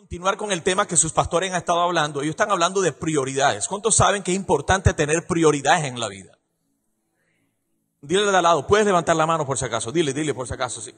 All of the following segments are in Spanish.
continuar con el tema que sus pastores han estado hablando. Ellos están hablando de prioridades. ¿Cuántos saben que es importante tener prioridades en la vida? Dile de al lado, puedes levantar la mano por si acaso. Dile, dile por si acaso, sí.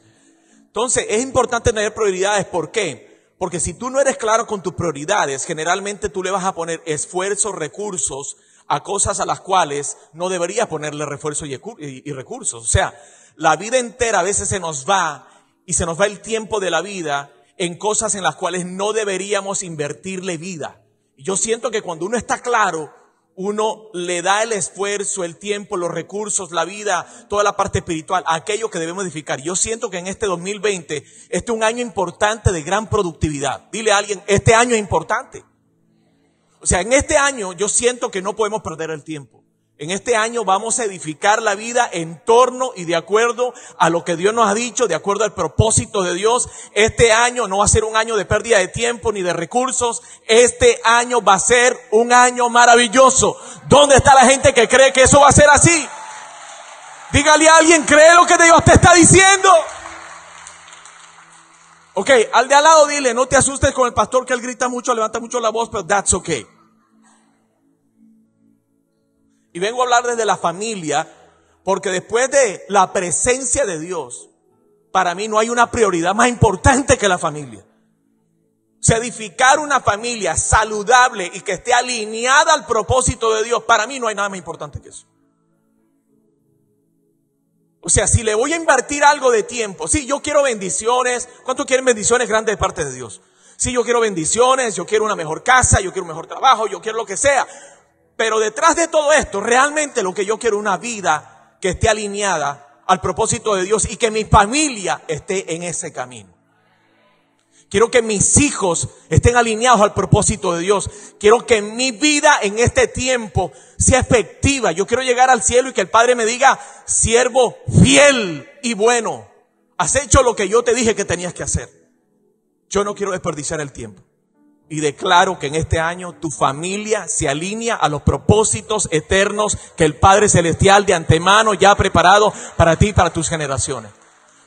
Entonces, es importante tener prioridades. ¿Por qué? Porque si tú no eres claro con tus prioridades, generalmente tú le vas a poner esfuerzos, recursos a cosas a las cuales no deberías ponerle refuerzo y recursos. O sea, la vida entera a veces se nos va y se nos va el tiempo de la vida en cosas en las cuales no deberíamos invertirle vida. Yo siento que cuando uno está claro, uno le da el esfuerzo, el tiempo, los recursos, la vida, toda la parte espiritual, aquello que debemos edificar. Yo siento que en este 2020, este es un año importante de gran productividad. Dile a alguien, este año es importante. O sea, en este año yo siento que no podemos perder el tiempo. En este año vamos a edificar la vida en torno y de acuerdo a lo que Dios nos ha dicho, de acuerdo al propósito de Dios. Este año no va a ser un año de pérdida de tiempo ni de recursos. Este año va a ser un año maravilloso. ¿Dónde está la gente que cree que eso va a ser así? Dígale a alguien, ¿cree lo que Dios te está diciendo? Ok, al de al lado dile, no te asustes con el pastor que él grita mucho, levanta mucho la voz, pero that's okay. Y vengo a hablar desde la familia, porque después de la presencia de Dios, para mí no hay una prioridad más importante que la familia. O sea, edificar una familia saludable y que esté alineada al propósito de Dios, para mí no hay nada más importante que eso. O sea, si le voy a invertir algo de tiempo, sí, yo quiero bendiciones. ¿Cuántos quieren bendiciones grandes de parte de Dios? Sí, yo quiero bendiciones, yo quiero una mejor casa, yo quiero un mejor trabajo, yo quiero lo que sea. Pero detrás de todo esto, realmente lo que yo quiero es una vida que esté alineada al propósito de Dios y que mi familia esté en ese camino. Quiero que mis hijos estén alineados al propósito de Dios. Quiero que mi vida en este tiempo sea efectiva. Yo quiero llegar al cielo y que el Padre me diga, siervo fiel y bueno, has hecho lo que yo te dije que tenías que hacer. Yo no quiero desperdiciar el tiempo y declaro que en este año tu familia se alinea a los propósitos eternos que el Padre Celestial de antemano ya ha preparado para ti y para tus generaciones.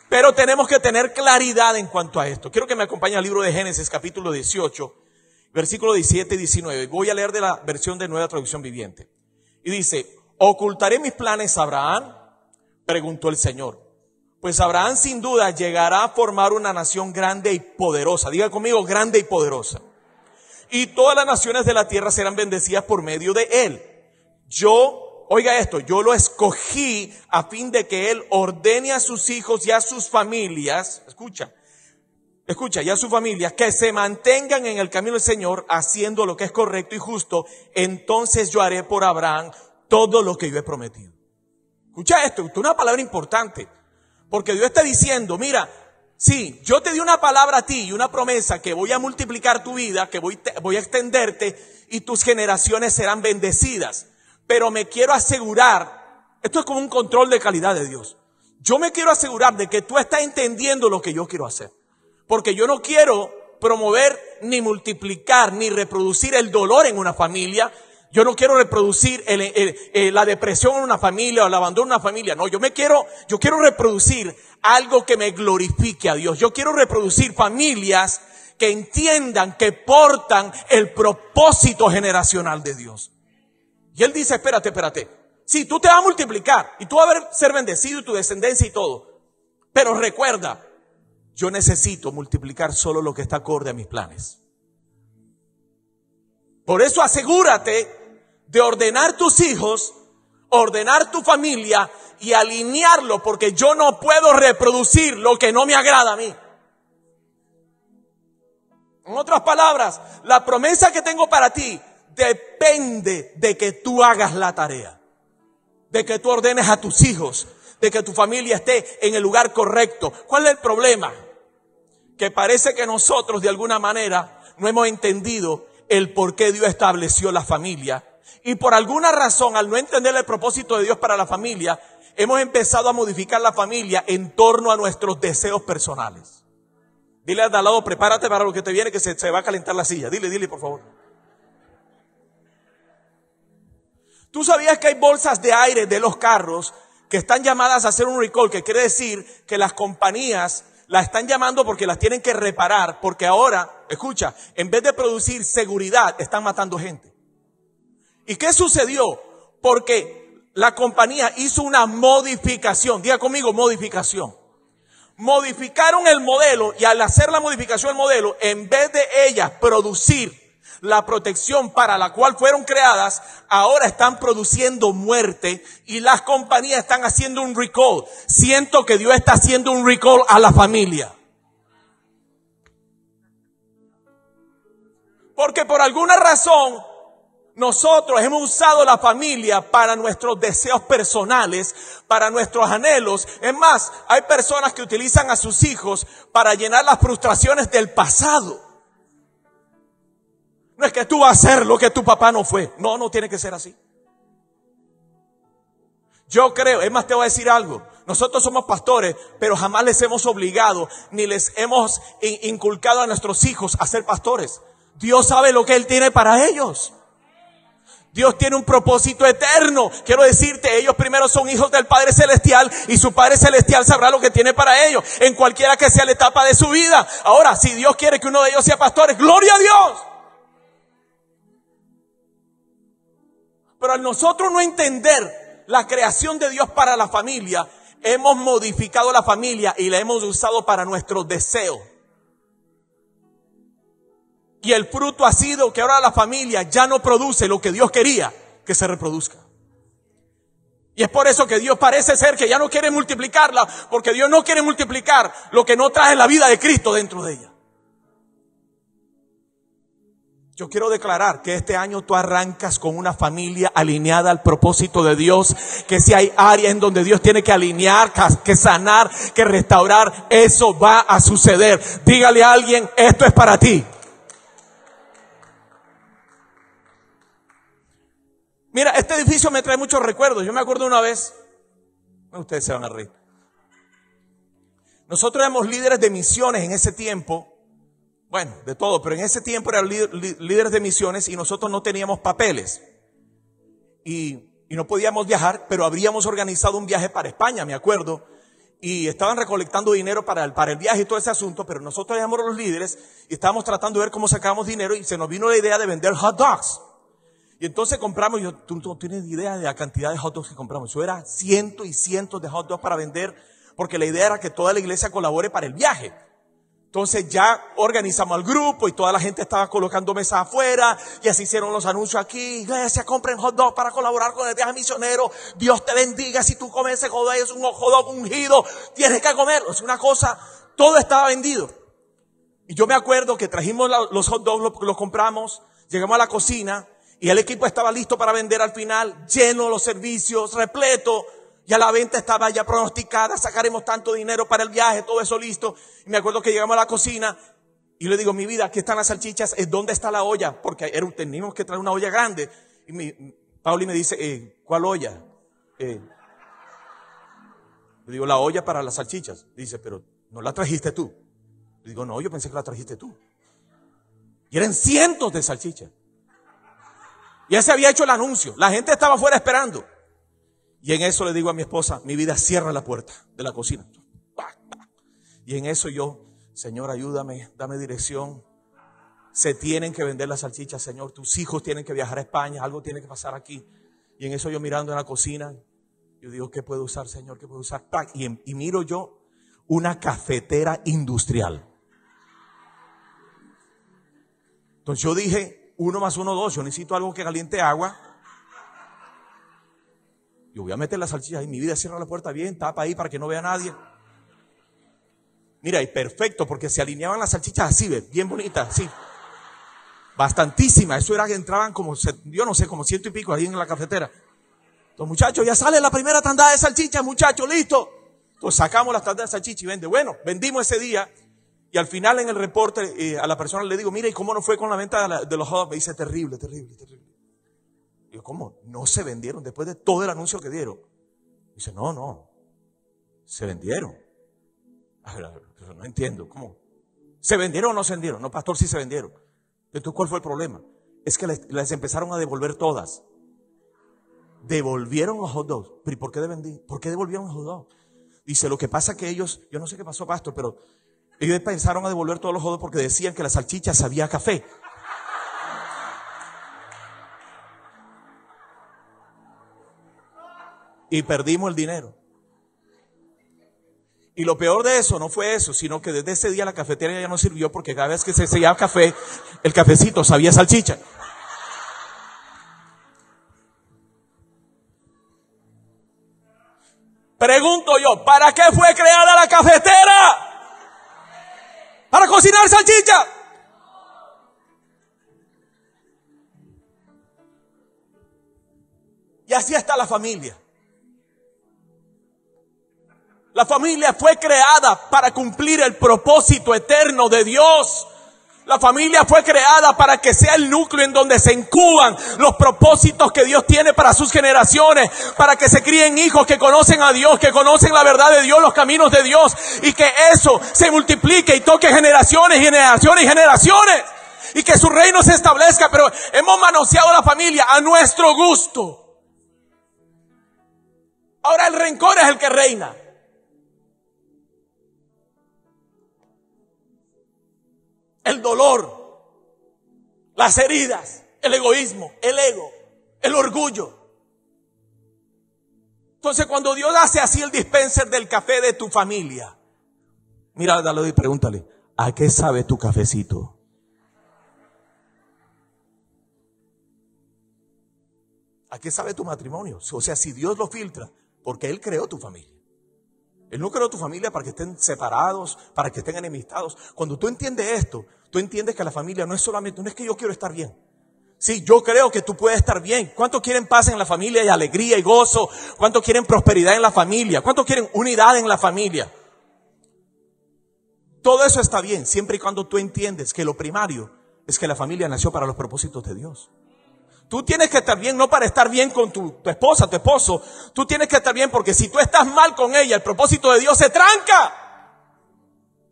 Pero tenemos que tener claridad en cuanto a esto. Quiero que me acompañe al libro de Génesis capítulo 18, versículo 17 y 19. Voy a leer de la versión de Nueva Traducción Viviente. Y dice, ¿ocultaré mis planes a Abraham? Preguntó el Señor. Pues Abraham sin duda llegará a formar una nación grande y poderosa. Diga conmigo, grande y poderosa y todas las naciones de la tierra serán bendecidas por medio de él. Yo, oiga esto, yo lo escogí a fin de que él ordene a sus hijos y a sus familias, escucha, escucha, y a sus familias, que se mantengan en el camino del Señor haciendo lo que es correcto y justo, entonces yo haré por Abraham todo lo que yo he prometido. Escucha esto, esto es una palabra importante, porque Dios está diciendo, mira, Sí, yo te di una palabra a ti y una promesa que voy a multiplicar tu vida, que voy, voy a extenderte y tus generaciones serán bendecidas. Pero me quiero asegurar, esto es como un control de calidad de Dios. Yo me quiero asegurar de que tú estás entendiendo lo que yo quiero hacer. Porque yo no quiero promover ni multiplicar ni reproducir el dolor en una familia, yo no quiero reproducir la depresión en una familia o el abandono en una familia. No, yo me quiero, yo quiero reproducir algo que me glorifique a Dios. Yo quiero reproducir familias que entiendan, que portan el propósito generacional de Dios. Y él dice, espérate, espérate. Sí, tú te vas a multiplicar y tú vas a ser bendecido y tu descendencia y todo. Pero recuerda, yo necesito multiplicar solo lo que está acorde a mis planes. Por eso asegúrate de ordenar tus hijos, ordenar tu familia y alinearlo, porque yo no puedo reproducir lo que no me agrada a mí. En otras palabras, la promesa que tengo para ti depende de que tú hagas la tarea, de que tú ordenes a tus hijos, de que tu familia esté en el lugar correcto. ¿Cuál es el problema? Que parece que nosotros de alguna manera no hemos entendido el por qué Dios estableció la familia y por alguna razón, al no entender el propósito de Dios para la familia, hemos empezado a modificar la familia en torno a nuestros deseos personales. Dile al lado, prepárate para lo que te viene, que se, se va a calentar la silla. Dile, dile, por favor. ¿Tú sabías que hay bolsas de aire de los carros que están llamadas a hacer un recall? Que quiere decir que las compañías la están llamando porque las tienen que reparar, porque ahora, escucha, en vez de producir seguridad, están matando gente. ¿Y qué sucedió? Porque la compañía hizo una modificación, diga conmigo modificación. Modificaron el modelo y al hacer la modificación del modelo, en vez de ellas producir la protección para la cual fueron creadas, ahora están produciendo muerte y las compañías están haciendo un recall. Siento que Dios está haciendo un recall a la familia. Porque por alguna razón nosotros hemos usado la familia para nuestros deseos personales, para nuestros anhelos. Es más, hay personas que utilizan a sus hijos para llenar las frustraciones del pasado. No es que tú vas a hacer lo que tu papá no fue. No, no tiene que ser así. Yo creo, es más, te voy a decir algo. Nosotros somos pastores, pero jamás les hemos obligado ni les hemos inculcado a nuestros hijos a ser pastores. Dios sabe lo que Él tiene para ellos. Dios tiene un propósito eterno. Quiero decirte, ellos primero son hijos del Padre Celestial y su Padre Celestial sabrá lo que tiene para ellos en cualquiera que sea la etapa de su vida. Ahora, si Dios quiere que uno de ellos sea pastores, gloria a Dios. Pero al nosotros no entender la creación de Dios para la familia, hemos modificado la familia y la hemos usado para nuestros deseos. Y el fruto ha sido que ahora la familia ya no produce lo que Dios quería que se reproduzca. Y es por eso que Dios parece ser que ya no quiere multiplicarla, porque Dios no quiere multiplicar lo que no trae la vida de Cristo dentro de ella. Yo quiero declarar que este año tú arrancas con una familia alineada al propósito de Dios, que si hay áreas en donde Dios tiene que alinear, que sanar, que restaurar, eso va a suceder. Dígale a alguien, esto es para ti. Mira, este edificio me trae muchos recuerdos. Yo me acuerdo una vez, ustedes se van a reír. Nosotros éramos líderes de misiones en ese tiempo bueno, de todo, pero en ese tiempo eran líderes de misiones y nosotros no teníamos papeles. Y, no podíamos viajar, pero habríamos organizado un viaje para España, me acuerdo. Y estaban recolectando dinero para el, para el viaje y todo ese asunto, pero nosotros éramos los líderes y estábamos tratando de ver cómo sacábamos dinero y se nos vino la idea de vender hot dogs. Y entonces compramos, yo, tú no tienes idea de la cantidad de hot dogs que compramos. Eso era cientos y cientos de hot dogs para vender, porque la idea era que toda la iglesia colabore para el viaje. Entonces ya organizamos el grupo y toda la gente estaba colocando mesas afuera y así hicieron los anuncios aquí. Iglesia, compren hot dog para colaborar con el viaje misionero. Dios te bendiga si tú comes ese hot dog, es un hot dog ungido. Tienes que comerlo. Es una cosa, todo estaba vendido. Y yo me acuerdo que trajimos los hot dogs, los, los compramos, llegamos a la cocina y el equipo estaba listo para vender al final, lleno los servicios, repleto. Ya la venta estaba ya pronosticada, sacaremos tanto dinero para el viaje, todo eso listo. Y me acuerdo que llegamos a la cocina y le digo, mi vida, aquí están las salchichas, ¿dónde está la olla? Porque era, teníamos que traer una olla grande. Y mi, Pauli me dice, eh, ¿cuál olla? Eh, le digo, la olla para las salchichas. Dice, pero ¿no la trajiste tú? Le digo, no, yo pensé que la trajiste tú. Y eran cientos de salchichas. Ya se había hecho el anuncio. La gente estaba afuera esperando. Y en eso le digo a mi esposa, mi vida cierra la puerta de la cocina. Y en eso yo, Señor, ayúdame, dame dirección. Se tienen que vender las salchichas, Señor. Tus hijos tienen que viajar a España, algo tiene que pasar aquí. Y en eso yo mirando en la cocina, yo digo, ¿qué puedo usar, Señor? ¿Qué puedo usar? Y, y miro yo una cafetera industrial. Entonces yo dije, uno más uno, dos, yo necesito algo que caliente agua yo voy a meter la salchicha ahí, mi vida cierra la puerta bien, tapa ahí para que no vea nadie. Mira, y perfecto, porque se alineaban las salchichas así, bien bonitas, así. Bastantísimas, eso era que entraban como, yo no sé, como ciento y pico ahí en la cafetera. Entonces, muchachos, ya sale la primera tanda de salchichas, muchachos, listo. Entonces sacamos las tandas de salchicha y vende. Bueno, vendimos ese día y al final en el reporte eh, a la persona le digo, mira, ¿y cómo no fue con la venta de, los hot Me dice, terrible, terrible, terrible. ¿cómo? No se vendieron después de todo el anuncio que dieron. Dice, no, no. Se vendieron. no entiendo, ¿cómo? ¿Se vendieron o no se vendieron? No, pastor, sí se vendieron. Entonces, ¿cuál fue el problema? Es que les, empezaron a devolver todas. Devolvieron los hot dogs. ¿Pero qué, ¿Por qué devolvieron los hot dogs? Dice, lo que pasa que ellos, yo no sé qué pasó, pastor, pero ellos pensaron a devolver todos los jodos porque decían que la salchicha sabía café. Y perdimos el dinero. Y lo peor de eso no fue eso, sino que desde ese día la cafetería ya no sirvió porque cada vez que se sellaba café, el cafecito sabía salchicha. Pregunto yo, ¿para qué fue creada la cafetera? ¿Para cocinar salchicha? Y así está la familia. La familia fue creada para cumplir el propósito eterno de Dios. La familia fue creada para que sea el núcleo en donde se incuban los propósitos que Dios tiene para sus generaciones, para que se críen hijos que conocen a Dios, que conocen la verdad de Dios, los caminos de Dios, y que eso se multiplique y toque generaciones, generaciones y generaciones, y que su reino se establezca, pero hemos manoseado la familia a nuestro gusto. Ahora el rencor es el que reina. El dolor, las heridas, el egoísmo, el ego, el orgullo. Entonces cuando Dios hace así el dispenser del café de tu familia, mira, dale y pregúntale, ¿a qué sabe tu cafecito? ¿A qué sabe tu matrimonio? O sea, si Dios lo filtra, porque Él creó tu familia. Él no creó tu familia para que estén separados, para que estén enemistados. Cuando tú entiendes esto, tú entiendes que la familia no es solamente, no es que yo quiero estar bien. Sí, yo creo que tú puedes estar bien. ¿Cuántos quieren paz en la familia y alegría y gozo? ¿Cuántos quieren prosperidad en la familia? ¿Cuántos quieren unidad en la familia? Todo eso está bien, siempre y cuando tú entiendes que lo primario es que la familia nació para los propósitos de Dios. Tú tienes que estar bien no para estar bien con tu, esposa, tu esposo. Tú tienes que estar bien porque si tú estás mal con ella, el propósito de Dios se tranca.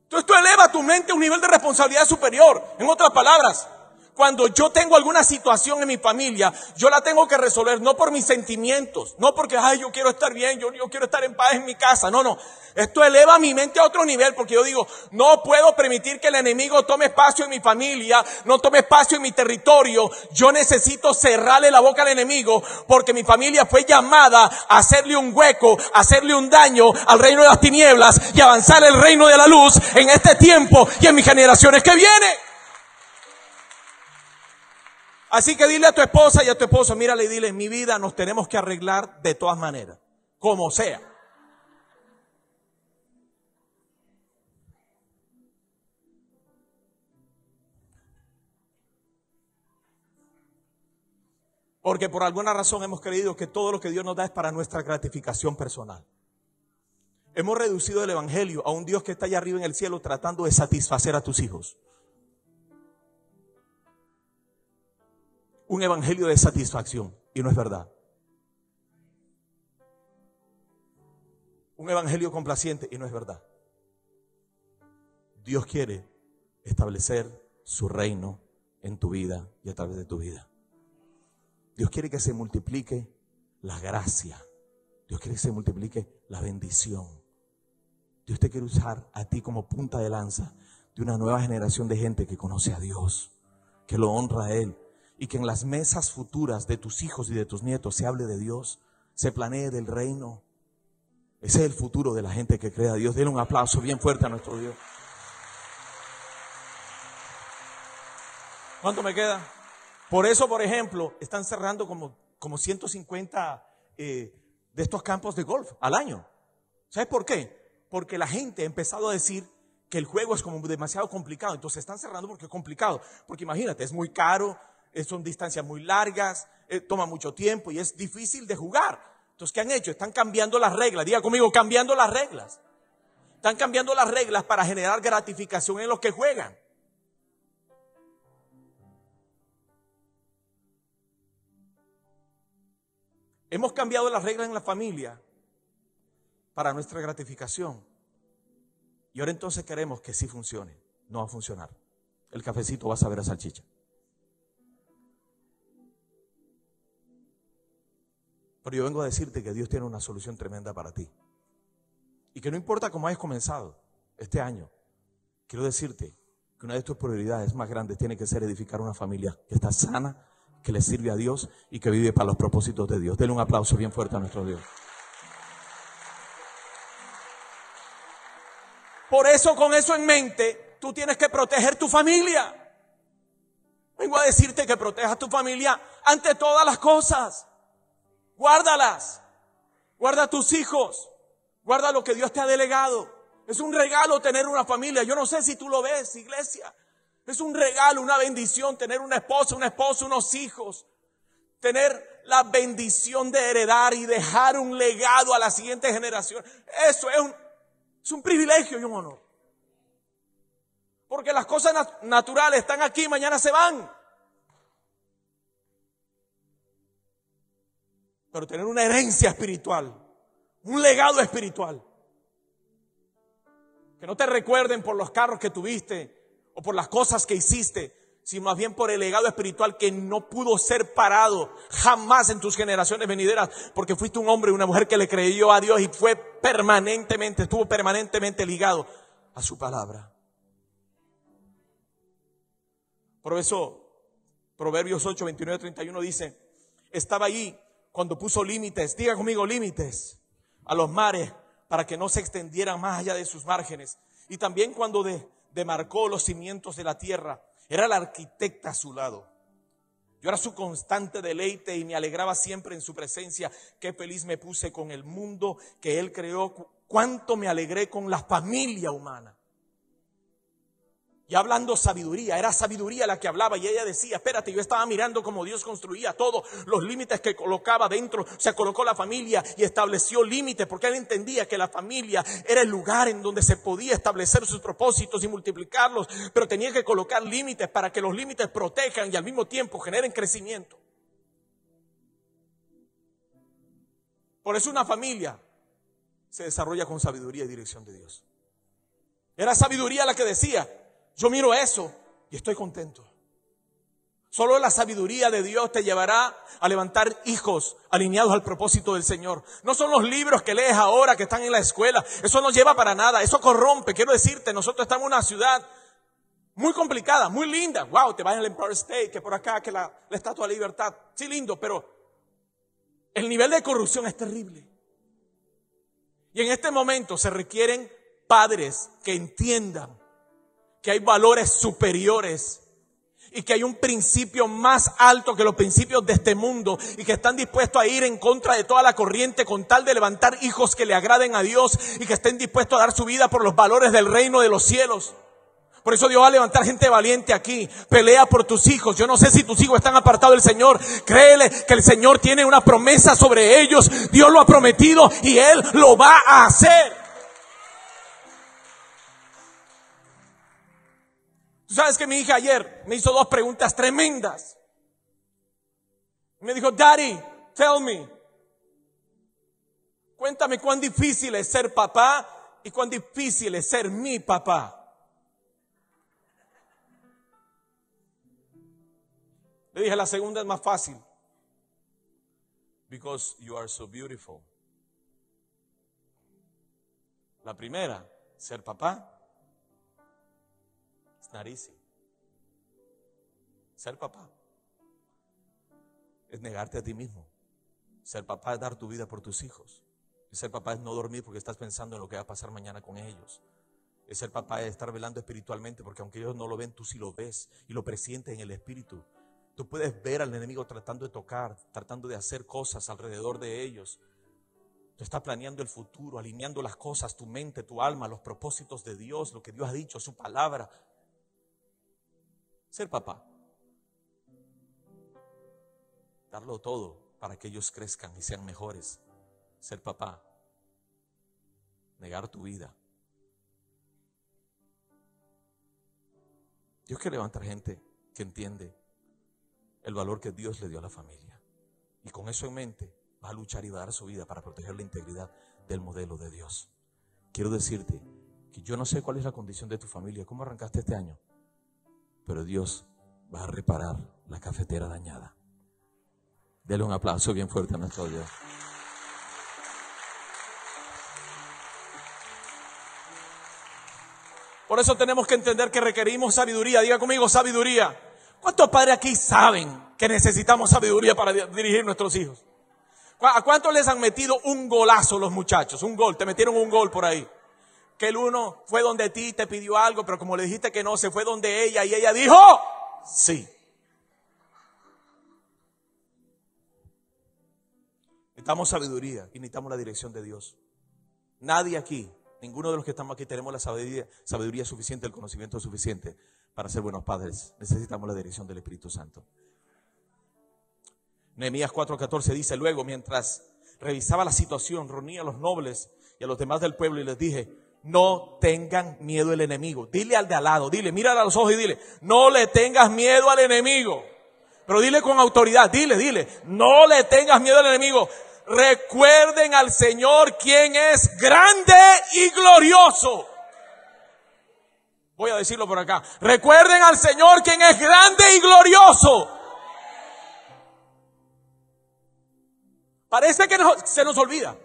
Entonces tú elevas tu mente a un nivel de responsabilidad superior. En otras palabras, cuando yo tengo alguna situación en mi familia, yo la tengo que resolver no por mis sentimientos, no porque, ay, yo quiero estar bien, yo, quiero estar en paz en mi casa. No, no. Esto eleva mi mente a otro nivel porque yo digo, no puedo permitir que el enemigo tome espacio en mi familia, no tome espacio en mi territorio. Yo necesito cerrarle la boca al enemigo porque mi familia fue llamada a hacerle un hueco, a hacerle un daño al reino de las tinieblas y avanzar el reino de la luz en este tiempo y en mis generaciones que vienen. Así que dile a tu esposa y a tu esposo, mírale y dile, mi vida nos tenemos que arreglar de todas maneras, como sea. Porque por alguna razón hemos creído que todo lo que Dios nos da es para nuestra gratificación personal. Hemos reducido el Evangelio a un Dios que está allá arriba en el cielo tratando de satisfacer a tus hijos. Un evangelio de satisfacción y no es verdad. Un evangelio complaciente y no es verdad. Dios quiere establecer su reino en tu vida y a través de tu vida. Dios quiere que se multiplique la gracia. Dios quiere que se multiplique la bendición. Dios te quiere usar a ti como punta de lanza de una nueva generación de gente que conoce a Dios, que lo honra a Él, y que en las mesas futuras de tus hijos y de tus nietos se hable de Dios, se planee del reino. Ese es el futuro de la gente que crea a Dios. Denle un aplauso bien fuerte a nuestro Dios. ¿Cuánto me queda? Por eso, por ejemplo, están cerrando como, como 150 eh, de estos campos de golf al año. ¿Sabes por qué? Porque la gente ha empezado a decir que el juego es como demasiado complicado. Entonces están cerrando porque es complicado. Porque imagínate, es muy caro, son distancias muy largas, eh, toma mucho tiempo y es difícil de jugar. Entonces, ¿qué han hecho? Están cambiando las reglas. Diga conmigo, cambiando las reglas. Están cambiando las reglas para generar gratificación en los que juegan. Hemos cambiado las reglas en la familia para nuestra gratificación. Y ahora entonces queremos que sí funcione. No va a funcionar. El cafecito va a saber a salchicha. Pero yo vengo a decirte que Dios tiene una solución tremenda para ti. Y que no importa cómo hayas comenzado este año, quiero decirte que una de tus prioridades más grandes tiene que ser edificar una familia que está sana, que le sirve a Dios y que vive para los propósitos de Dios. Denle un aplauso bien fuerte a nuestro Dios. Por eso, con eso en mente, tú tienes que proteger tu familia. Vengo a decirte que protejas tu familia ante todas las cosas. Guárdalas. Guarda a tus hijos. Guarda lo que Dios te ha delegado. Es un regalo tener una familia. Yo no sé si tú lo ves, iglesia. Es un regalo, una bendición tener una esposa, un esposo, unos hijos. Tener la bendición de heredar y dejar un legado a la siguiente generación. Eso es un, es un privilegio y un honor. Porque las cosas naturales están aquí, mañana se van. Pero tener una herencia espiritual, un legado espiritual. Que no te recuerden por los carros que tuviste o por las cosas que hiciste, sino más bien por el legado espiritual que no pudo ser parado jamás en tus generaciones venideras, porque fuiste un hombre y una mujer que le creyó a Dios y fue permanentemente, estuvo permanentemente ligado a su palabra. Por eso, Proverbios 8, 29, 31 dice, estaba allí cuando puso límites, diga conmigo límites, a los mares para que no se extendieran más allá de sus márgenes. Y también cuando demarcó los cimientos de la tierra, era la arquitecta a su lado. Yo era su constante deleite y me alegraba siempre en su presencia. Qué feliz me puse con el mundo que Él creó. Cuánto me alegré con la familia humana. Y hablando sabiduría, era sabiduría la que hablaba y ella decía, espérate, yo estaba mirando cómo Dios construía todo, los límites que colocaba dentro, se colocó la familia y estableció límites, porque él entendía que la familia era el lugar en donde se podía establecer sus propósitos y multiplicarlos, pero tenía que colocar límites para que los límites protejan y al mismo tiempo generen crecimiento. Por eso una familia se desarrolla con sabiduría y dirección de Dios. Era sabiduría la que decía, yo miro eso y estoy contento. Solo la sabiduría de Dios te llevará a levantar hijos alineados al propósito del Señor. No son los libros que lees ahora que están en la escuela. Eso no lleva para nada. Eso corrompe. Quiero decirte, nosotros estamos en una ciudad muy complicada, muy linda. Wow, te vas al Empire State, que por acá, que la, la Estatua de Libertad. Sí, lindo, pero el nivel de corrupción es terrible. Y en este momento se requieren padres que entiendan que hay valores superiores y que hay un principio más alto que los principios de este mundo y que están dispuestos a ir en contra de toda la corriente con tal de levantar hijos que le agraden a Dios y que estén dispuestos a dar su vida por los valores del reino de los cielos. Por eso Dios va a levantar gente valiente aquí. Pelea por tus hijos. Yo no sé si tus hijos están apartados del Señor. Créele que el Señor tiene una promesa sobre ellos. Dios lo ha prometido y Él lo va a hacer. Sabes que mi hija ayer me hizo dos preguntas tremendas. Me dijo, Daddy, tell me, cuéntame cuán difícil es ser papá y cuán difícil es ser mi papá. Le dije, la segunda es más fácil. Because you are so beautiful. La primera, ser papá Narísimo. Ser papá es negarte a ti mismo. Ser papá es dar tu vida por tus hijos. Ser papá es no dormir porque estás pensando en lo que va a pasar mañana con ellos. Ser papá es estar velando espiritualmente porque aunque ellos no lo ven, tú sí lo ves y lo presientes en el espíritu. Tú puedes ver al enemigo tratando de tocar, tratando de hacer cosas alrededor de ellos. Tú estás planeando el futuro, alineando las cosas, tu mente, tu alma, los propósitos de Dios, lo que Dios ha dicho, su palabra ser papá. Darlo todo para que ellos crezcan y sean mejores. Ser papá. Negar tu vida. Dios quiere levantar gente que entiende el valor que Dios le dio a la familia. Y con eso en mente va a luchar y va a dar su vida para proteger la integridad del modelo de Dios. Quiero decirte que yo no sé cuál es la condición de tu familia, cómo arrancaste este año pero Dios va a reparar la cafetera dañada. Dele un aplauso bien fuerte a nuestro Dios. Por eso tenemos que entender que requerimos sabiduría. Diga conmigo sabiduría. ¿Cuántos padres aquí saben que necesitamos sabiduría para dirigir nuestros hijos? ¿A cuántos les han metido un golazo los muchachos? Un gol, te metieron un gol por ahí. Que el uno fue donde ti, te pidió algo, pero como le dijiste que no, se fue donde ella y ella dijo, sí. Necesitamos sabiduría y necesitamos la dirección de Dios. Nadie aquí, ninguno de los que estamos aquí tenemos la sabiduría, sabiduría suficiente, el conocimiento suficiente para ser buenos padres. Necesitamos la dirección del Espíritu Santo. Nehemías 4:14 dice, luego mientras revisaba la situación, reunía a los nobles y a los demás del pueblo y les dije, no tengan miedo al enemigo. Dile al de al lado, dile, mírale a los ojos y dile, no le tengas miedo al enemigo. Pero dile con autoridad, dile, dile, no le tengas miedo al enemigo. Recuerden al Señor quien es grande y glorioso. Voy a decirlo por acá. Recuerden al Señor quien es grande y glorioso. Parece que se nos olvida.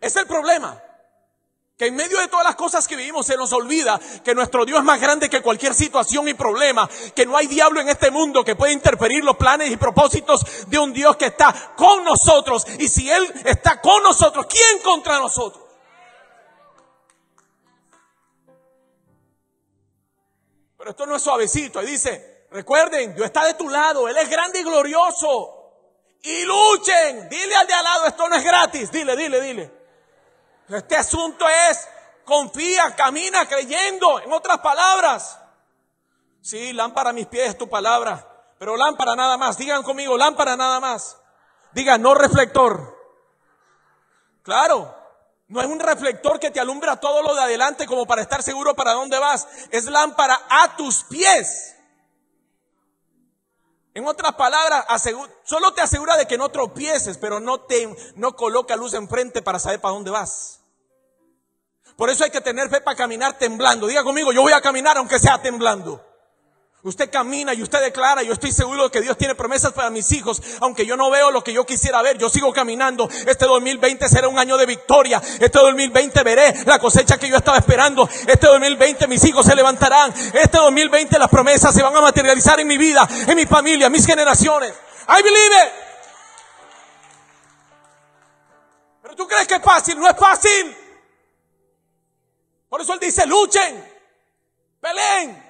Es el problema. Que en medio de todas las cosas que vivimos se nos olvida que nuestro Dios es más grande que cualquier situación y problema, que no hay diablo en este mundo que pueda interferir los planes y propósitos de un Dios que está con nosotros. Y si Él está con nosotros, ¿quién contra nosotros? Pero esto no es suavecito. Y dice, recuerden, Dios está de tu lado, Él es grande y glorioso y luchen. Dile al de al lado, esto no es gratis. Dile, dile, dile. Este asunto es, confía, camina creyendo. En otras palabras. Sí, lámpara a mis pies es tu palabra. Pero lámpara nada más. Digan conmigo, lámpara nada más. Digan, no reflector. Claro. No es un reflector que te alumbra todo lo de adelante como para estar seguro para dónde vas. Es lámpara a tus pies. En otras palabras, solo te asegura de que no tropieces, pero no te no coloca luz enfrente para saber para dónde vas. Por eso hay que tener fe para caminar temblando. Diga conmigo, yo voy a caminar aunque sea temblando. Usted camina y usted declara, yo estoy seguro que Dios tiene promesas para mis hijos, aunque yo no veo lo que yo quisiera ver, yo sigo caminando. Este 2020 será un año de victoria. Este 2020 veré la cosecha que yo estaba esperando. Este 2020 mis hijos se levantarán. Este 2020 las promesas se van a materializar en mi vida, en mi familia, en mis generaciones. I believe it. Pero tú crees que es fácil, no es fácil. Por eso él dice, luchen, peleen,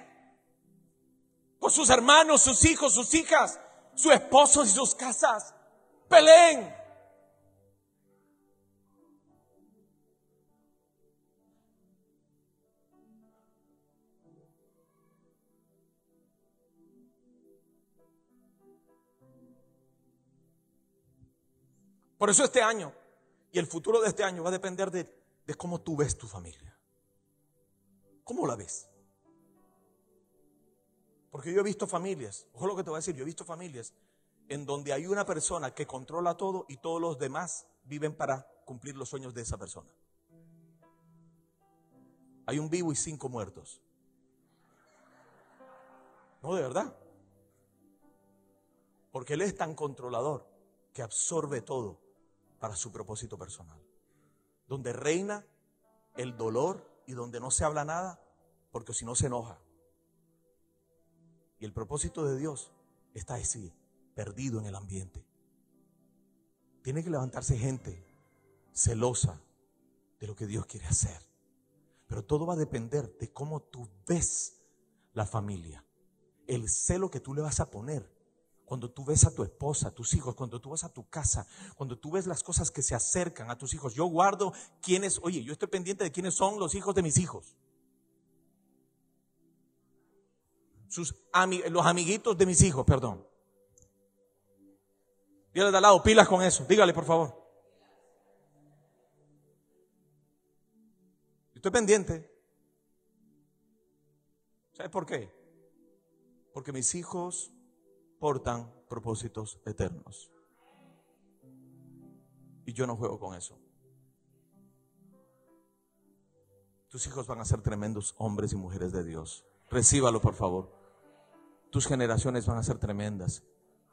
sus hermanos, sus hijos, sus hijas, sus esposos y sus casas. Peleen. Por eso este año y el futuro de este año va a depender de, de cómo tú ves tu familia. ¿Cómo la ves? Porque yo he visto familias, ojo lo que te voy a decir, yo he visto familias en donde hay una persona que controla todo y todos los demás viven para cumplir los sueños de esa persona. Hay un vivo y cinco muertos. No, de verdad. Porque Él es tan controlador que absorbe todo para su propósito personal. Donde reina el dolor y donde no se habla nada, porque si no se enoja. El propósito de Dios está así, perdido en el ambiente. Tiene que levantarse gente celosa de lo que Dios quiere hacer. Pero todo va a depender de cómo tú ves la familia. El celo que tú le vas a poner cuando tú ves a tu esposa, a tus hijos, cuando tú vas a tu casa, cuando tú ves las cosas que se acercan a tus hijos. Yo guardo quiénes, oye, yo estoy pendiente de quiénes son los hijos de mis hijos. Los amiguitos de mis hijos, perdón. Dígale de al lado, pilas con eso. Dígale, por favor. Estoy pendiente. ¿Sabes por qué? Porque mis hijos portan propósitos eternos. Y yo no juego con eso. Tus hijos van a ser tremendos hombres y mujeres de Dios. Recíbalo, por favor tus generaciones van a ser tremendas.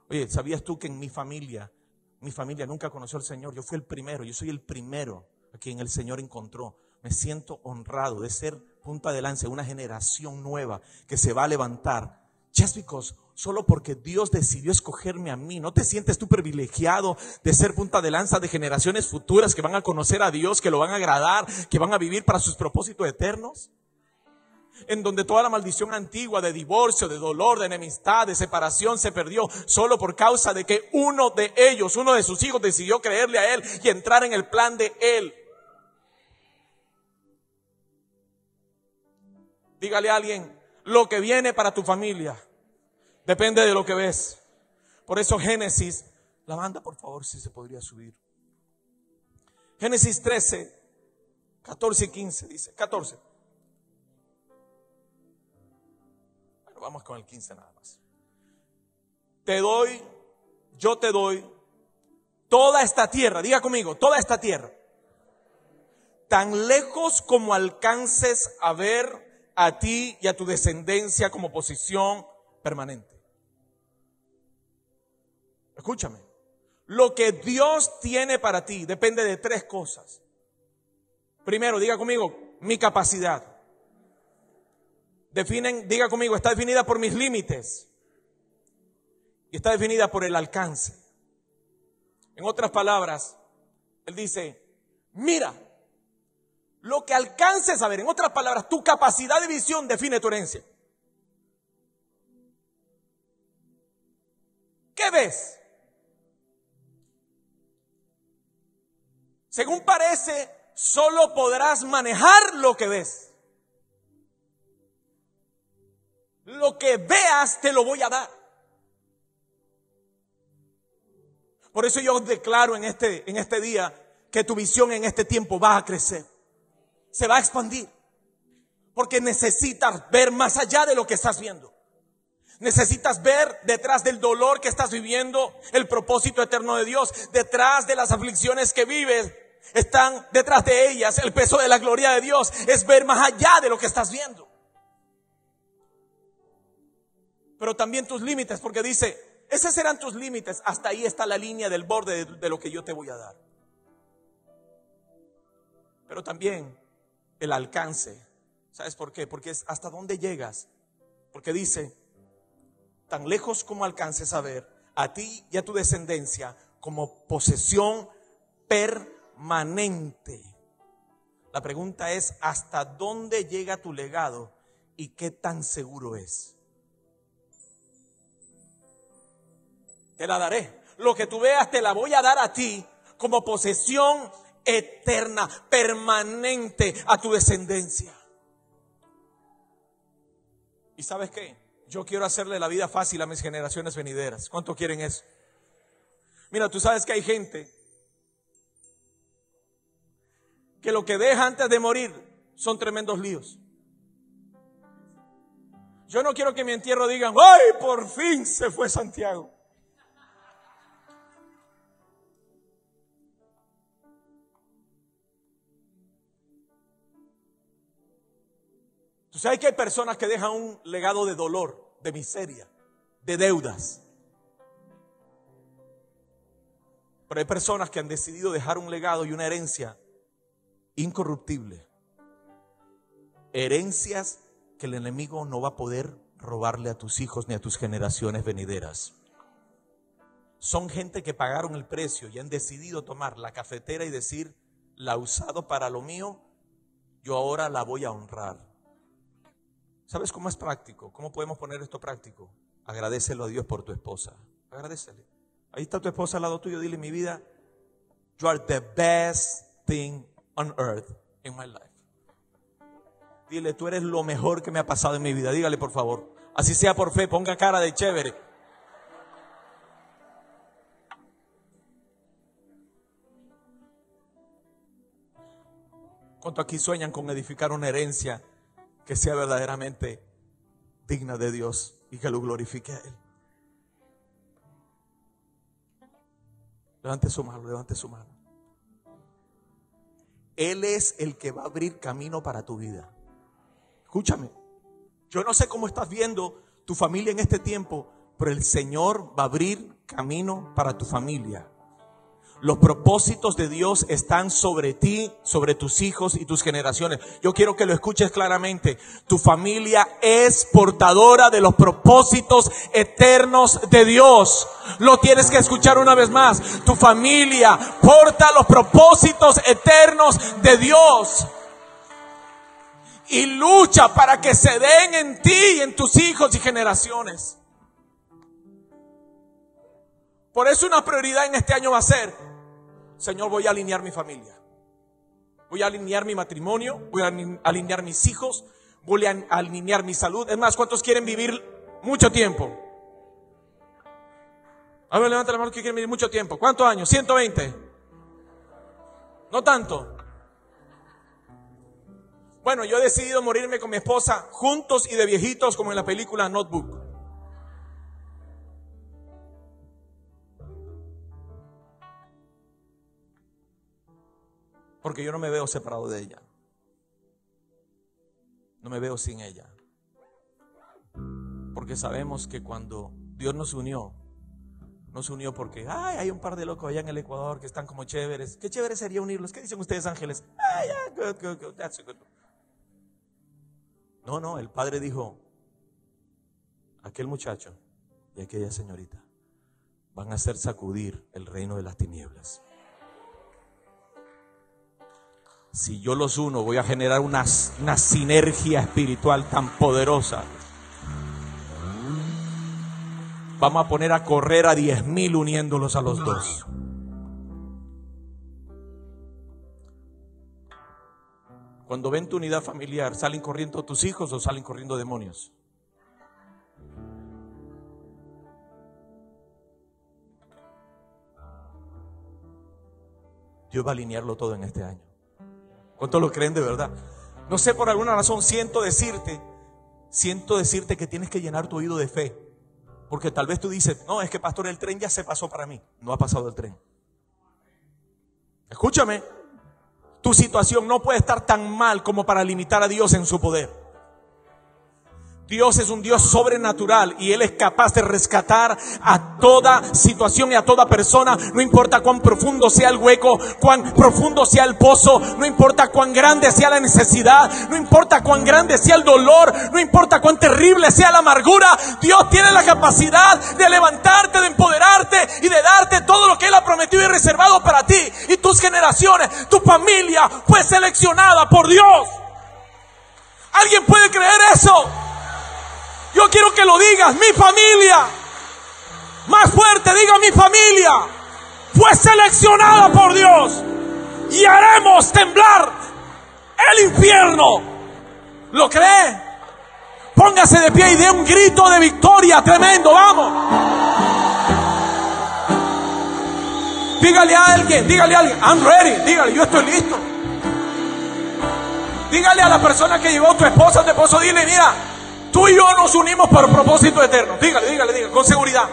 Oye, ¿sabías tú que en mi familia, mi familia nunca conoció al Señor? Yo fui el primero, yo soy el primero a quien el Señor encontró. me siento honrado de ser punta de lanza de una generación nueva que se va a levantar. Just because, solo porque Dios decidió escogerme a mí. ¿No te sientes tú privilegiado de ser punta de lanza de generaciones futuras que van a conocer a Dios, que lo van a agradar, que van a vivir para sus propósitos eternos? En donde toda la maldición antigua de divorcio, de dolor, de enemistad, de separación se perdió solo por causa de que uno de ellos, uno de sus hijos decidió creerle a Él y entrar en el plan de Él. Dígale a alguien, lo que viene para tu familia depende de lo que ves. Por eso Génesis, la banda por favor si se podría subir. Génesis 13, 14 y 15 dice, 14. Vamos con el 15 nada más. Te doy, yo te doy toda esta tierra, diga conmigo, toda esta tierra, tan lejos como alcances a ver a ti y a tu descendencia como posición permanente. Escúchame, lo que Dios tiene para ti depende de tres cosas. Primero, diga conmigo, mi capacidad. Definen, diga conmigo, está definida por mis límites y está definida por el alcance. En otras palabras, él dice, mira, lo que alcances a ver. En otras palabras, tu capacidad de visión define tu herencia. ¿Qué ves? Según parece, solo podrás manejar lo que ves. Lo que veas te lo voy a dar. Por eso yo declaro en este, en este día que tu visión en este tiempo va a crecer se va a expandir. Porque necesitas ver más allá de lo que estás viendo. Necesitas ver detrás del dolor que estás viviendo el propósito eterno de Dios. Detrás de las aflicciones que vives, están detrás de ellas el peso de la gloria de Dios. Es ver más allá de lo que estás viendo. Pero también tus límites, porque dice, esos serán tus límites. Hasta ahí está la línea del borde de, de lo que yo te voy a dar. Pero también el alcance. ¿Sabes por qué? Porque es hasta dónde llegas. Porque dice, tan lejos como alcances a ver, a ti y a tu descendencia como posesión permanente. La pregunta es, ¿hasta dónde llega tu legado y qué tan seguro es? Te la daré. Lo que tú veas te la voy a dar a ti como posesión eterna, permanente a tu descendencia. ¿Y sabes qué? Yo quiero hacerle la vida fácil a mis generaciones venideras. ¿Cuánto quieren eso? Mira, tú sabes que hay gente que lo que deja antes de morir son tremendos líos. Yo no quiero que mi entierro digan, ¡ay, por fin se fue Santiago! Sabes que hay personas que dejan un legado de dolor, de miseria, de deudas. Pero hay personas que han decidido dejar un legado y una herencia incorruptible. Herencias que el enemigo no va a poder robarle a tus hijos ni a tus generaciones venideras. Son gente que pagaron el precio y han decidido tomar la cafetera y decir, la usado para lo mío, yo ahora la voy a honrar. ¿Sabes cómo es práctico? ¿Cómo podemos poner esto práctico? Agradecelo a Dios por tu esposa. Agradecele. Ahí está tu esposa al lado tuyo. Dile, mi vida, you are the best thing on earth in my life. Dile, tú eres lo mejor que me ha pasado en mi vida. Dígale, por favor. Así sea por fe, ponga cara de chévere. ¿Cuánto aquí sueñan con edificar una herencia que sea verdaderamente digna de Dios y que lo glorifique a Él. Levante su mano, levante su mano. Él es el que va a abrir camino para tu vida. Escúchame, yo no sé cómo estás viendo tu familia en este tiempo, pero el Señor va a abrir camino para tu familia. Los propósitos de Dios están sobre ti, sobre tus hijos y tus generaciones. Yo quiero que lo escuches claramente. Tu familia es portadora de los propósitos eternos de Dios. Lo tienes que escuchar una vez más. Tu familia porta los propósitos eternos de Dios. Y lucha para que se den en ti y en tus hijos y generaciones. Por eso una prioridad en este año va a ser Señor, voy a alinear mi familia. Voy a alinear mi matrimonio, voy a alinear mis hijos, voy a alinear mi salud. Es más, ¿cuántos quieren vivir mucho tiempo? A ver, levanta la mano que quieren vivir mucho tiempo. ¿Cuántos años? 120. No tanto. Bueno, yo he decidido morirme con mi esposa juntos y de viejitos como en la película Notebook. Porque yo no me veo separado de ella. No me veo sin ella. Porque sabemos que cuando Dios nos unió, nos unió porque, ay, hay un par de locos allá en el Ecuador que están como chéveres. Qué chévere sería unirlos. ¿Qué dicen ustedes, ángeles? No, no, el padre dijo, aquel muchacho y aquella señorita van a hacer sacudir el reino de las tinieblas si yo los uno, voy a generar una, una sinergia espiritual tan poderosa. Vamos a poner a correr a diez mil uniéndolos a los dos. Cuando ven tu unidad familiar, ¿salen corriendo tus hijos o salen corriendo demonios? Dios va a alinearlo todo en este año. ¿Cuántos lo creen de verdad? No sé, por alguna razón siento decirte, siento decirte que tienes que llenar tu oído de fe. Porque tal vez tú dices, no, es que pastor, el tren ya se pasó para mí. No ha pasado el tren. Escúchame, tu situación no puede estar tan mal como para limitar a Dios en su poder. Dios es un Dios sobrenatural y Él es capaz de rescatar a toda situación y a toda persona, no importa cuán profundo sea el hueco, cuán profundo sea el pozo, no importa cuán grande sea la necesidad, no importa cuán grande sea el dolor, no importa cuán terrible sea la amargura, Dios tiene la capacidad de levantarte, de empoderarte y de darte todo lo que Él ha prometido y reservado para ti y tus generaciones. Tu familia fue seleccionada por Dios. ¿Alguien puede creer eso? Yo quiero que lo digas, mi familia. Más fuerte, diga mi familia. Fue seleccionada por Dios. Y haremos temblar el infierno. ¿Lo cree? Póngase de pie y dé un grito de victoria tremendo. Vamos. Dígale a alguien, dígale a alguien, I'm ready. Dígale, yo estoy listo. Dígale a la persona que llevó tu esposa, tu esposo, dile, mira, Tú y yo nos unimos por propósito eterno. Dígale, dígale, dígale, con seguridad.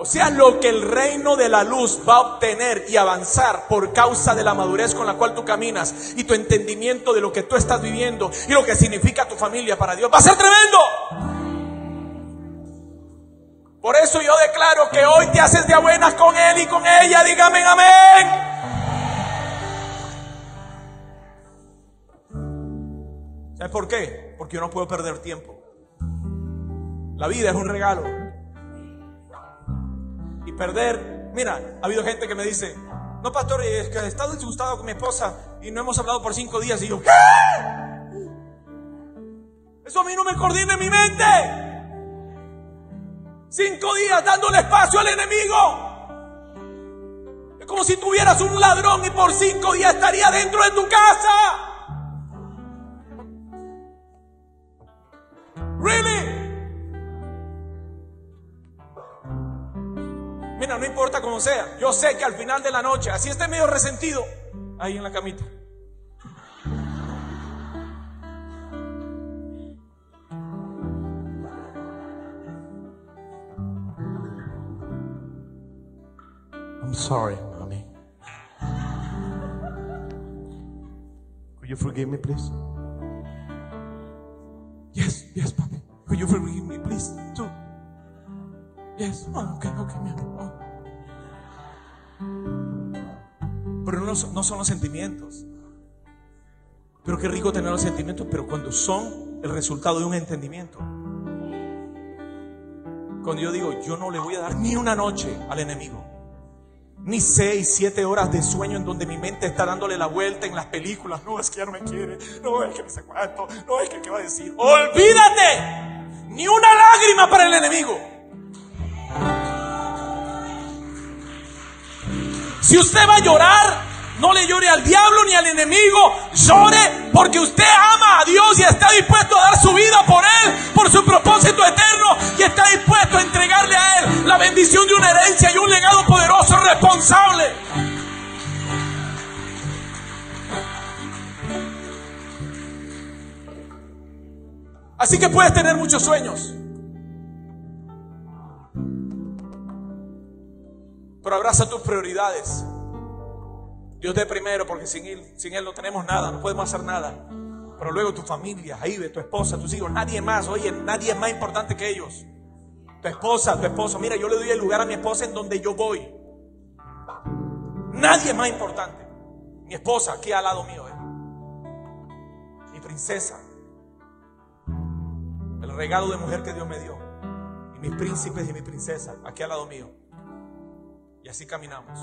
O sea, lo que el reino de la luz va a obtener y avanzar por causa de la madurez con la cual tú caminas y tu entendimiento de lo que tú estás viviendo y lo que significa tu familia para Dios, va a ser tremendo. Por eso yo declaro que hoy te haces de buenas con Él y con ella. Dígame amén. ¿Sabes por qué? Porque yo no puedo perder tiempo. La vida es un regalo. Y perder, mira, ha habido gente que me dice, no, pastor, es que he estado disgustado con mi esposa y no hemos hablado por cinco días. Y yo, ¿qué? Eso a mí no me coordina en mi mente. Cinco días dándole espacio al enemigo. Es como si tuvieras un ladrón y por cinco días estaría dentro de tu casa. Really? Mira, no importa cómo sea. Yo sé que al final de la noche, así esté medio resentido, ahí en la camita. I'm sorry, mommy. Could you forgive me, please? Pero no, no son los sentimientos. Pero qué rico tener los sentimientos, pero cuando son el resultado de un entendimiento. Cuando yo digo, yo no le voy a dar ni una noche al enemigo. Ni seis, siete horas de sueño en donde mi mente está dándole la vuelta en las películas. No, es que ya no me quiere. No, es que me sé cuánto. No, es que qué va a decir. Olvídate. Ni una lágrima para el enemigo. Si usted va a llorar, no le llore al diablo ni al enemigo. Llore porque usted ama a Dios y está dispuesto a dar su vida por Él, por su propósito eterno. Y está dispuesto a entregarle a Él la bendición de una herencia y un legado poderoso, responsable. Así que puedes tener muchos sueños. Pero abraza tus prioridades. Dios de primero, porque sin él, sin él no tenemos nada, no podemos hacer nada. Pero luego tu familia, ahí de tu esposa, tus hijos, nadie más, oye, nadie es más importante que ellos. Tu esposa, tu esposo, mira, yo le doy el lugar a mi esposa en donde yo voy. Nadie es más importante. Mi esposa aquí al lado mío, eh. mi princesa, el regalo de mujer que Dios me dio, y mis príncipes y mi princesa aquí al lado mío. Y así caminamos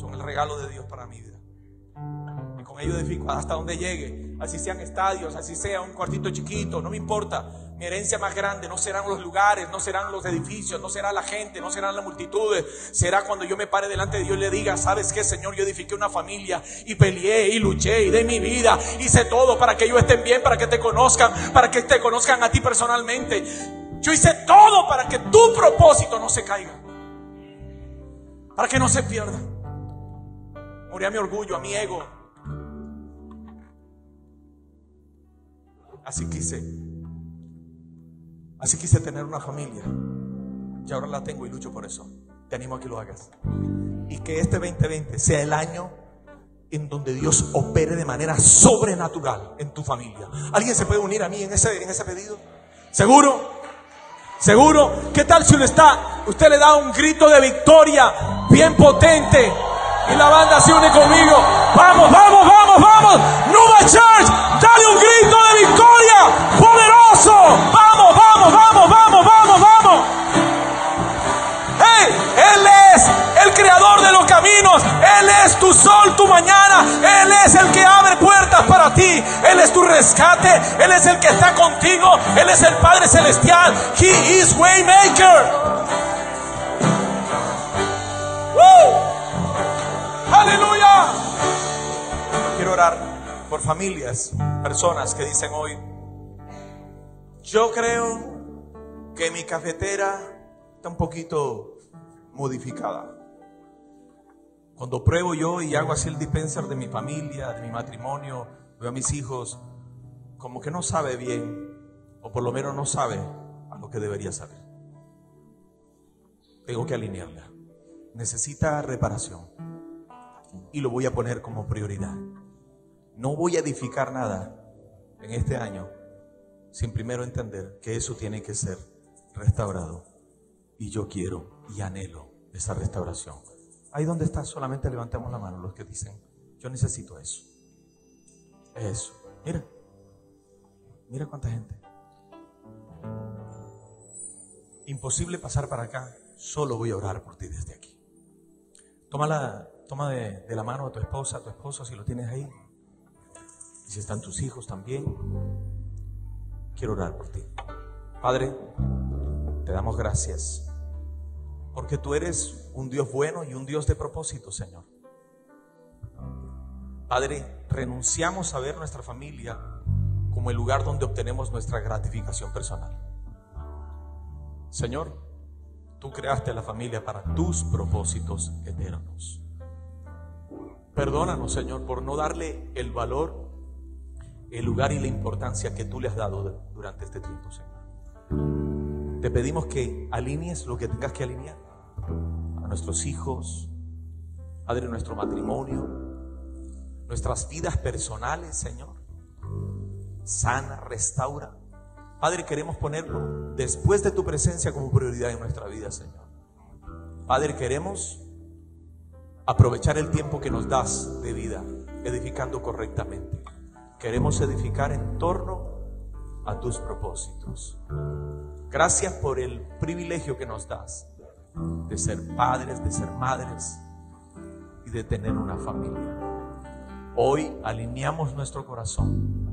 son el regalo de Dios para mi vida. Y con ellos edifico hasta donde llegue, así sean estadios, así sea un cuartito chiquito, no me importa. Mi herencia más grande no serán los lugares, no serán los edificios, no será la gente, no serán las multitudes. Será cuando yo me pare delante de Dios y le diga, ¿sabes qué, Señor? Yo edifiqué una familia y peleé y luché y de mi vida. Hice todo para que ellos estén bien, para que te conozcan, para que te conozcan a ti personalmente. Yo hice todo para que tu propósito no se caiga, para que no se pierda. Morí a mi orgullo, a mi ego. Así quise. Así quise tener una familia. Y ahora la tengo y lucho por eso. Te animo a que lo hagas. Y que este 2020 sea el año en donde Dios opere de manera sobrenatural en tu familia. ¿Alguien se puede unir a mí en ese, en ese pedido? ¿Seguro? ¿Seguro? ¿Qué tal si usted está, usted le da un grito de victoria bien potente? Y la banda se une conmigo. Vamos, vamos, vamos, vamos. Nueva Church, dale un grito de victoria poderoso. Vamos, vamos, vamos, vamos, vamos, vamos. Hey, Él es el creador de los caminos. Él es tu sol, tu mañana. Él es el que abre puertas para ti. Él es tu rescate. Él es el que está contigo. Él es el Padre Celestial. He is Waymaker. Aleluya. Quiero orar por familias, personas que dicen hoy, yo creo que mi cafetera está un poquito modificada. Cuando pruebo yo y hago así el dispenser de mi familia, de mi matrimonio, veo a mis hijos, como que no sabe bien, o por lo menos no sabe a lo que debería saber. Tengo que alinearla. Necesita reparación y lo voy a poner como prioridad. No voy a edificar nada en este año sin primero entender que eso tiene que ser restaurado. Y yo quiero y anhelo esa restauración. Ahí donde está, solamente levantemos la mano los que dicen, yo necesito eso. Eso. Mira, mira cuánta gente. Imposible pasar para acá, solo voy a orar por ti desde aquí. Toma Toma de, la mano a tu esposa, a tu esposo, si lo tienes ahí. Y si están tus hijos también. Quiero orar por ti. Padre, te damos gracias. Porque tú eres un Dios bueno y un Dios de propósito, Señor. Padre, renunciamos a ver nuestra familia como el lugar donde obtenemos nuestra gratificación personal. Señor, tú creaste la familia para tus propósitos eternos. Perdónanos, Señor, por no darle el valor, el lugar y la importancia que tú le has dado durante este tiempo, Señor. Te pedimos que alinees lo que tengas que alinear a nuestros hijos, Padre, nuestro matrimonio, nuestras vidas personales, Señor. Sana, restaura. Padre, queremos ponerlo después de tu presencia como prioridad en nuestra vida, Señor. Padre, queremos aprovechar el tiempo que nos das de vida, edificando correctamente. Queremos edificar en torno a tus propósitos. Gracias por el privilegio que nos das de ser padres, de ser madres y de tener una familia. Hoy alineamos nuestro corazón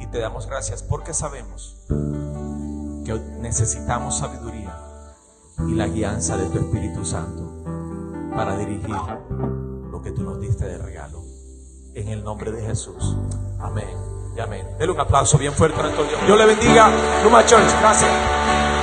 y te damos gracias porque sabemos que necesitamos sabiduría y la guianza de tu Espíritu Santo para dirigir lo que tú nos diste de regalo. En el nombre de Jesús. Amén. Y amén. Denle un aplauso bien fuerte a nuestro Dios. Dios le bendiga. Numa Church. Gracias.